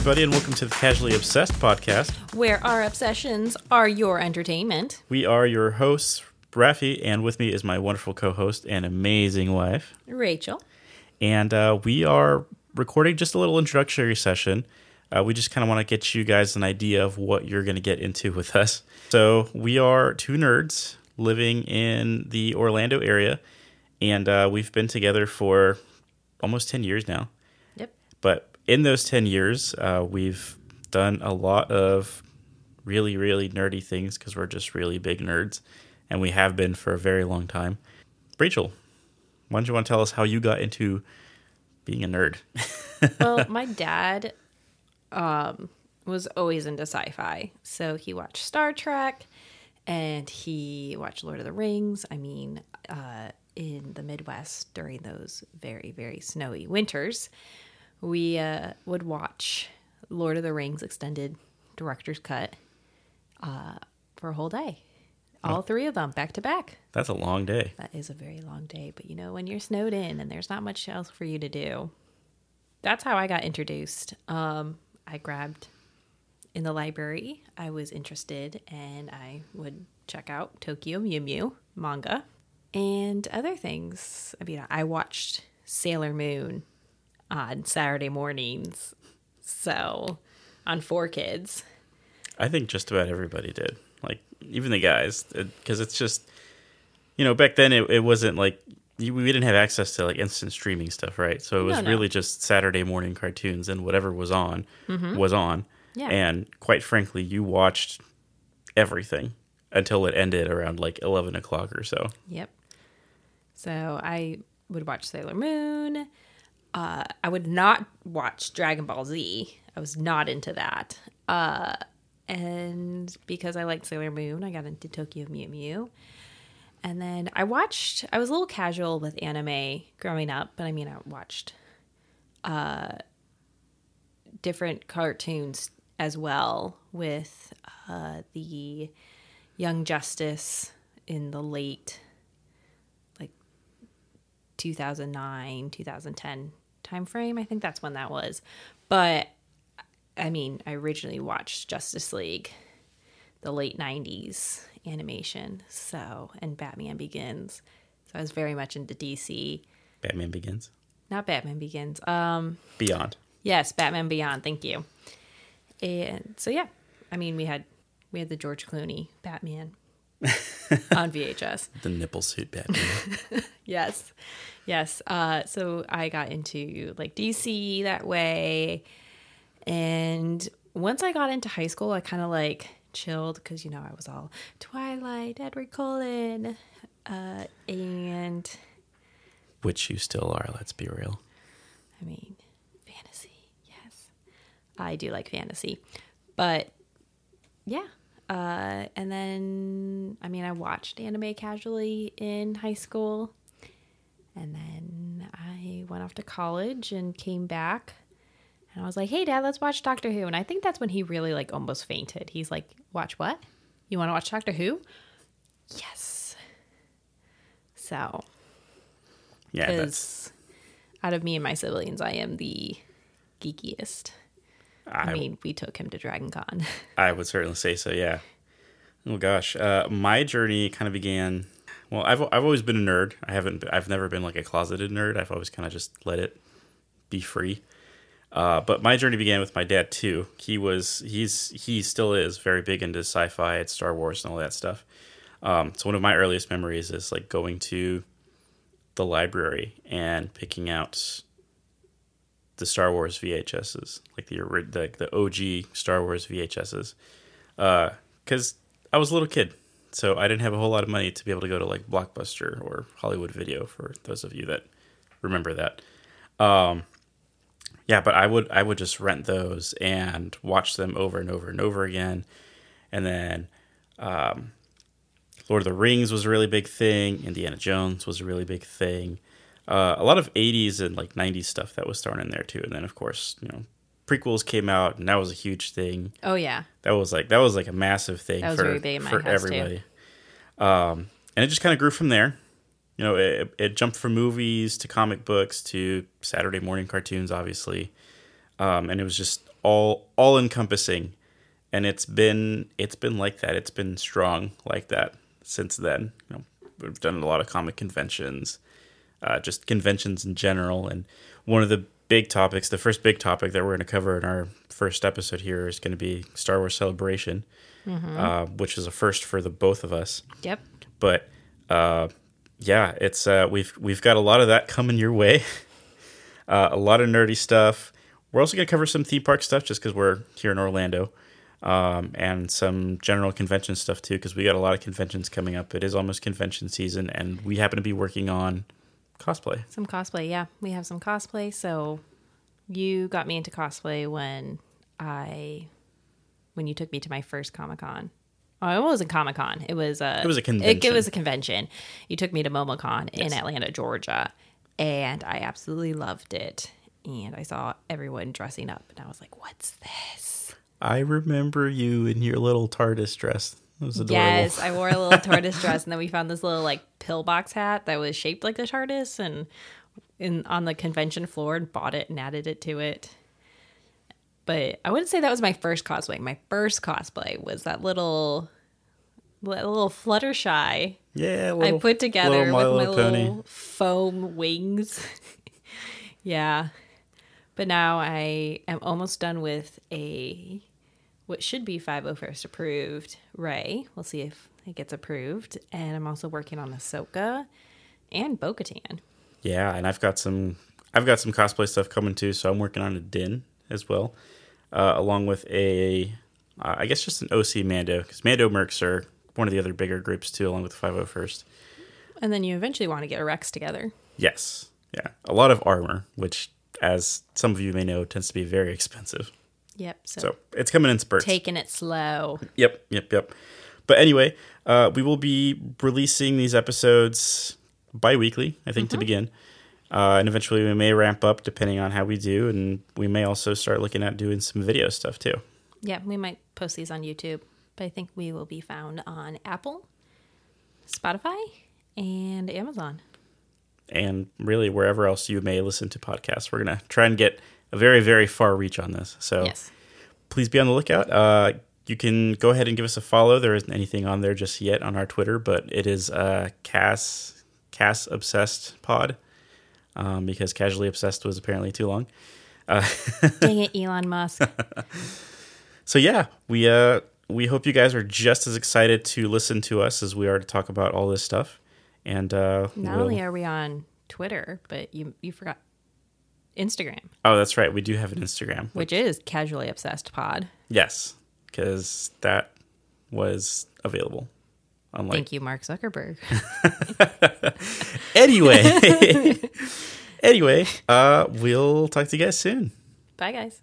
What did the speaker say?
Everybody, and welcome to the Casually Obsessed podcast. where our obsessions are your entertainment. We are your hosts, Rafi, and with me is my wonderful co host and amazing wife. Rachel. And uh, we are recording just a little introductory session. Uh, we just kind of want to get you guys an idea of what you're going to get into with us. So, we are two nerds living in the Orlando area, and uh, we've been together for almost 10 years now. Yep. But in those 10 years, uh, we've done a lot of really, really nerdy things because we're just really big nerds. And we have been for a very long time. Rachel, why don't you want to tell us how you got into being a nerd? Well, my dad um, was always into sci-fi, so he watched Star Trek and he watched Lord of the Rings. I mean, uh, in the Midwest during those very, very snowy winters, we uh, would watch Lord of the Rings extended director's cut uh, for a whole day. All three of them back to back. That's a long day. That is a very long day, but you know, when you're snowed in and there's not much else for you to do, that's how I got introduced. Um, I grabbed in the library, I was interested and I would check out Tokyo Mew Mew manga and other things. I mean, I watched Sailor Moon on Saturday mornings, so on 4Kids. I think just about everybody did. Like, even the guys. Because it's just, you know, back then it, it wasn't like, you- we didn't have access to like instant streaming stuff, right? So it was No, no. really just Saturday morning cartoons and whatever was on mm-hmm. was on. Yeah. And quite frankly, you watched everything until it ended around like 11 o'clock or so. Yep. So I would watch Sailor Moon. Uh, I would not watch Dragon Ball Z. I was not into that. Uh, and because I liked Sailor Moon, I got into Tokyo Mew Mew. And then I watched, I was a little casual with anime growing up, but I mean, I watched uh, different cartoons as well with uh, the Young Justice in the late 2009 2010 time frame i think that's when that was. But i mean i originally watched justice league the late 90s animation so and batman begins. So i was very much into dc Batman Begins. not batman begins um Beyond. yes batman beyond thank you. And so yeah i mean we had we had the george clooney batman on vhs The nipple suit Batman. Yes. Yes. Uh, so I got into like DC that way. And once I got into high school, I kind of like chilled because, you know, I was all Twilight, Edward Cullen. Uh, and Which you still are, let's be real. I mean, fantasy. Yes. I do like fantasy. But yeah. Uh, and then, I mean, I watched anime casually in high school. And then I went off to college and came back. And I was like, hey, dad, let's watch Doctor Who. And I think that's when he really, like, almost fainted. He's like, watch what? You want to watch Doctor Who? Yes. So, Yeah, that's. because out of me and my siblings, I am the geekiest. I, I, mean, we took him to Dragon Con. I would certainly say so. Yeah. Oh gosh, uh, my journey kind of began. Well, I've I've always been a nerd. I haven't. I've never been like a closeted nerd. I've always kind of just let it be free. Uh, but my journey began with my dad too. He was he's he still is very big into sci-fi and Star Wars and all that stuff. Um, so one of my earliest memories is like going to the library and picking out the Star Wars VHSs, like the the, OG Star Wars VHSs, because I was a little kid, so I didn't have a whole lot of money to be able to go to like Blockbuster or Hollywood Video for those of you that remember that. Um, yeah, but I would I would just rent those and watch them over and over and over again, and then um, Lord of the Rings was a really big thing. Indiana Jones was a really big thing. Uh, a lot of 80s and like 90s stuff that was thrown in there too. And then of course, you know, prequels came out and that was a huge thing. oh, yeah. That was like that was like a massive thing That was for very big in my for everybody. Um, and it just kind of grew from there. You know, it, it jumped from movies to comic books to Saturday morning cartoons, obviously. um, and it was just all all encompassing. And it's been it's been like that. It's been strong like that since then. You know, we've done a lot of comic conventions, uh, just conventions in general. And one of the big topics, the first big topic that we're going to cover in our first episode here is going to be Star Wars Celebration, uh, which is a first for the both of us. Yep. But uh, yeah, it's uh, we've we've got a lot of that coming your way. uh, a lot of nerdy stuff. We're also going to cover some theme park stuff just because we're here in Orlando, um, and some general convention stuff too because we got a lot of conventions coming up. It is almost convention season, and we happen to be working on cosplay. Some cosplay, yeah. We have some cosplay. So you got me into cosplay when I when you took me to my first Comic Con. Oh, it wasn't Comic Con. It was a It was a It, convention. was a convention. You took me to MomoCon in Atlanta, Georgia, and I absolutely loved it. And I saw everyone dressing up, and I was like, "What's this?" I remember you in your little TARDIS dress. It was adorable. Yes, I wore a little TARDIS dress, and then we found this little like pillbox hat that was shaped like the TARDIS, and in on the convention floor, and bought it and added it to it. But I wouldn't say that was my first cosplay. My first cosplay was that little, little Fluttershy yeah, I put together little with my Little little foam wings. yeah. But now I am almost done with a what should be 501st approved Rey. We'll see if it gets approved. And I'm also working on Ahsoka and Bo Katan. Yeah, and I've got some I've got some cosplay stuff coming too, so I'm working on a Din as well, uh, along with a uh, I guess just an OC Mando because Mando Mercs are one of the other bigger groups too, along with the 501st. And then you eventually want to get a Rex together. Yes, yeah, a lot of armor, which as some of you may know tends to be very expensive. Yep. So, So it's coming in spurts. taking it slow. Yep, yep, yep. But anyway, uh, we will be releasing these episodes bi-weekly, I think, to begin. Uh, and eventually we may ramp up depending on how we do. And we may also start looking at doing some video stuff too. Yeah, we might post these on YouTube, but I think we will be found on Apple, Spotify, and Amazon. And really wherever else you may listen to podcasts. We're going to try and get a very, very far reach on this. So Yes. please be on the lookout. Uh, you can go ahead and give us a follow. There isn't anything on there just yet on our Twitter, but it is uh, Cass Cass Obsessed Pod um, because Casually Obsessed was apparently too long. Dang it, Elon Musk. So yeah, we uh, we hope you guys are just as excited to listen to us as we are to talk about all this stuff. And uh, Not we'll- only are we on Twitter, but you you forgot Instagram, oh, that's right, we do have an Instagram. which is Casually Obsessed Pod. Yes, because that was available. Unlike Thank you, Mark Zuckerberg. anyway, anyway, uh, we'll talk to you guys soon. Bye, guys.